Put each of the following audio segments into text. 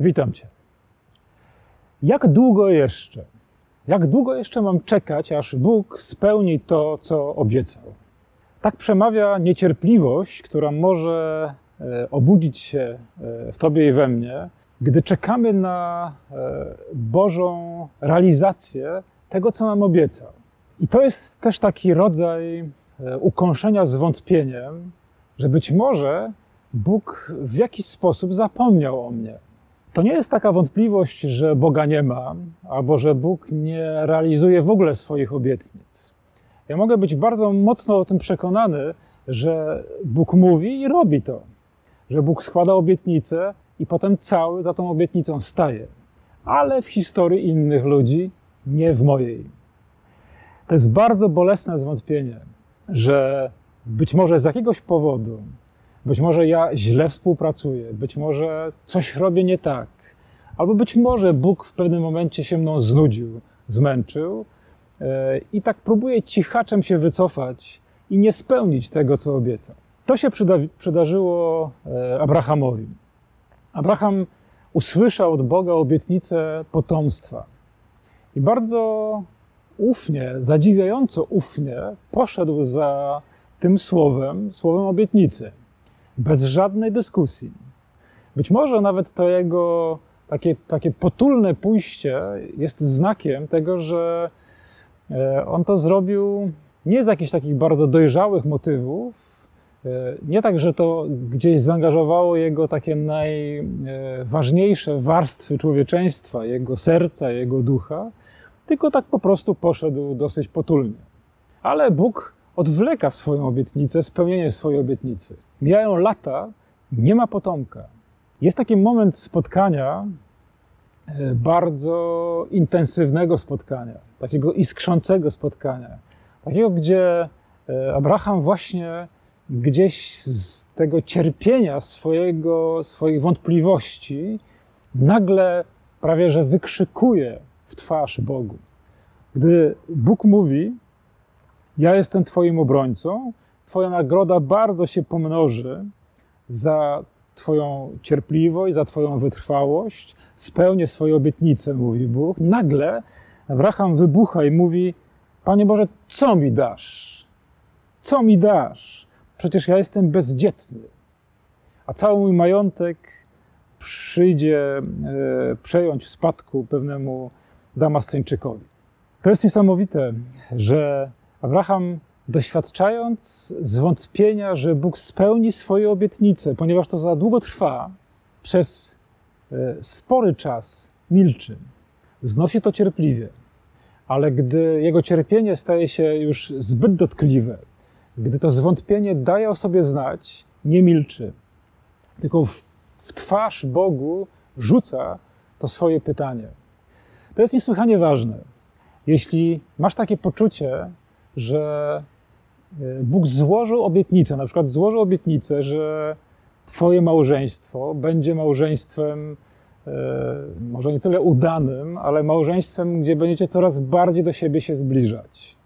Witam Cię. Jak długo jeszcze? Jak długo jeszcze mam czekać, aż Bóg spełni to, co obiecał? Tak przemawia niecierpliwość, która może e, obudzić się e, w Tobie i we mnie, gdy czekamy na e, Bożą realizację tego, co nam obiecał. I to jest też taki rodzaj ukąszenia zwątpieniem, że być może Bóg w jakiś sposób zapomniał o mnie. To nie jest taka wątpliwość, że Boga nie ma, albo że Bóg nie realizuje w ogóle swoich obietnic. Ja mogę być bardzo mocno o tym przekonany, że Bóg mówi i robi to. Że Bóg składa obietnicę i potem cały za tą obietnicą staje. Ale w historii innych ludzi, nie w mojej. To jest bardzo bolesne zwątpienie, że być może z jakiegoś powodu być może ja źle współpracuję, być może coś robię nie tak, albo być może Bóg w pewnym momencie się mną znudził, zmęczył e, i tak próbuje cichaczem się wycofać i nie spełnić tego, co obiecał. To się przyda przydarzyło e, Abrahamowi. Abraham usłyszał od Boga obietnicę potomstwa i bardzo ufnie, zadziwiająco ufnie poszedł za tym słowem, słowem obietnicy bez żadnej dyskusji. Być może nawet to jego takie, takie potulne pójście jest znakiem tego, że e, on to zrobił nie z jakichś takich bardzo dojrzałych motywów, e, nie tak, że to gdzieś zaangażowało jego takie najważniejsze warstwy człowieczeństwa, jego serca, jego ducha, tylko tak po prostu poszedł dosyć potulnie. Ale Bóg odwleka swoją obietnicę, spełnienie swojej obietnicy. Mijają lata, nie ma potomka. Jest taki moment spotkania, e, bardzo intensywnego spotkania, takiego iskrzącego spotkania, takiego, gdzie e, Abraham właśnie gdzieś z tego cierpienia swojego, swoich wątpliwości nagle prawie że wykrzykuje w twarz Bogu. Gdy Bóg mówi, ja jestem Twoim obrońcą, Twoja nagroda bardzo się pomnoży za Twoją cierpliwość, za Twoją wytrwałość, spełnię swoje obietnice, mówi Bóg. Nagle Abraham wybucha i mówi: Panie Boże, co mi dasz? Co mi dasz? Przecież ja jestem bezdzietny, a cały mój majątek przyjdzie e, przejąć w spadku pewnemu Damasceńczykowi. To jest niesamowite, że Abraham, doświadczając zwątpienia, że Bóg spełni swoje obietnice, ponieważ to za długo trwa, przez e, spory czas milczy, znosi to cierpliwie. Ale gdy jego cierpienie staje się już zbyt dotkliwe, gdy to zwątpienie daje o sobie znać, nie milczy, tylko w, w twarz Bogu rzuca to swoje pytanie. To jest niesłychanie ważne. Jeśli masz takie poczucie, że Bóg złożył obietnicę, na przykład złożył obietnicę, że Twoje małżeństwo będzie małżeństwem e, może nie tyle udanym, ale małżeństwem, gdzie będziecie coraz bardziej do siebie się zbliżać.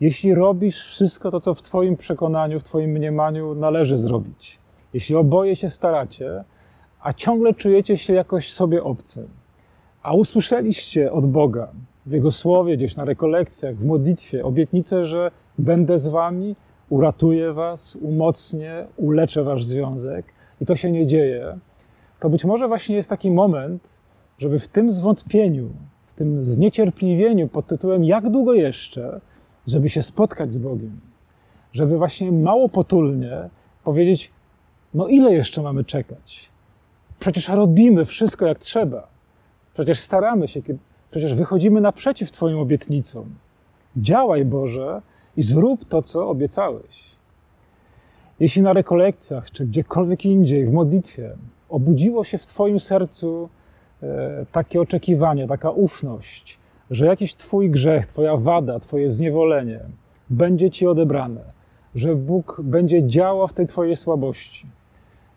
Jeśli robisz wszystko to, co w Twoim przekonaniu, w Twoim mniemaniu należy zrobić, jeśli oboje się staracie, a ciągle czujecie się jakoś sobie obcym, a usłyszeliście od Boga, w Jego słowie, gdzieś na rekolekcjach, w modlitwie obietnicę, że będę z Wami, uratuję Was, umocnię, uleczę Wasz związek i to się nie dzieje, to być może właśnie jest taki moment, żeby w tym zwątpieniu, w tym zniecierpliwieniu pod tytułem Jak długo jeszcze, żeby się spotkać z Bogiem, żeby właśnie mało potulnie powiedzieć: No ile jeszcze mamy czekać? Przecież robimy wszystko jak trzeba. Przecież staramy się, Przecież wychodzimy naprzeciw Twoim obietnicom. Działaj, Boże, i zrób to, co obiecałeś. Jeśli na rekolekcjach, czy gdziekolwiek indziej, w modlitwie, obudziło się w Twoim sercu e, takie oczekiwanie, taka ufność, że jakiś Twój grzech, Twoja wada, Twoje zniewolenie będzie Ci odebrane, że Bóg będzie działał w tej Twojej słabości,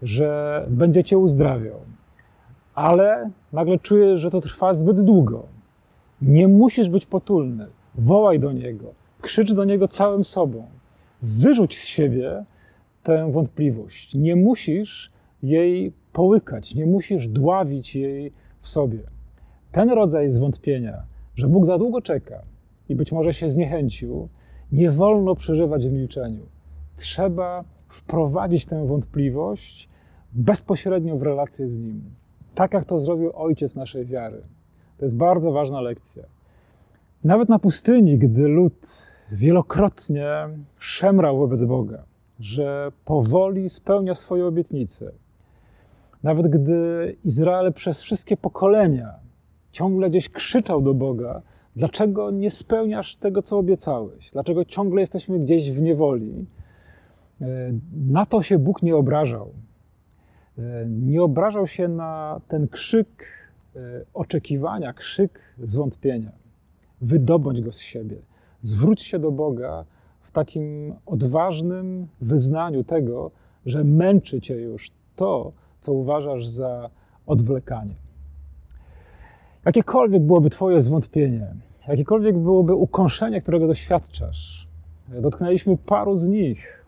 że będzie Cię uzdrawiał, ale nagle czujesz, że to trwa zbyt długo, nie musisz być potulny. Wołaj do Niego, krzycz do Niego całym sobą. Wyrzuć z siebie tę wątpliwość. Nie musisz jej połykać, nie musisz dławić jej w sobie. Ten rodzaj zwątpienia, że Bóg za długo czeka i być może się zniechęcił, nie wolno przeżywać w milczeniu. Trzeba wprowadzić tę wątpliwość bezpośrednio w relację z Nim. Tak jak to zrobił ojciec naszej wiary. To jest bardzo ważna lekcja. Nawet na pustyni, gdy lud wielokrotnie szemrał wobec Boga, że powoli spełnia swoje obietnice, nawet gdy Izrael przez wszystkie pokolenia ciągle gdzieś krzyczał do Boga, dlaczego nie spełniasz tego, co obiecałeś? Dlaczego ciągle jesteśmy gdzieś w niewoli? E, na to się Bóg nie obrażał. E, nie obrażał się na ten krzyk e, oczekiwania, krzyk zwątpienia. Wydobądź go z siebie. Zwróć się do Boga w takim odważnym wyznaniu tego, że męczy cię już to, co uważasz za odwlekanie. Jakiekolwiek byłoby Twoje zwątpienie, jakiekolwiek byłoby ukąszenie, którego doświadczasz, dotknęliśmy paru z nich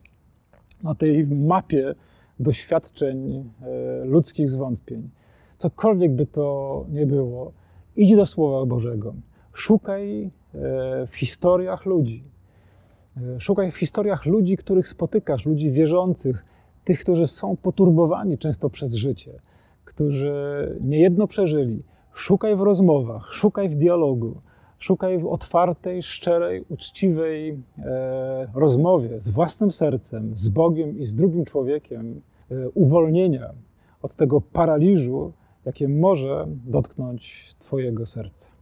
na tej mapie doświadczeń e, ludzkich zwątpień. Cokolwiek by to nie było, idź do Słowa Bożego. Szukaj w historiach ludzi. E, szukaj w historiach ludzi, których spotykasz, ludzi wierzących, tych, którzy są poturbowani często przez życie, którzy niejedno przeżyli. Szukaj w rozmowach, szukaj w dialogu, szukaj w otwartej, szczerej, uczciwej e, rozmowie z własnym sercem, z Bogiem i z drugim człowiekiem e, uwolnienia od tego paraliżu, jakie może dotknąć Twojego serca.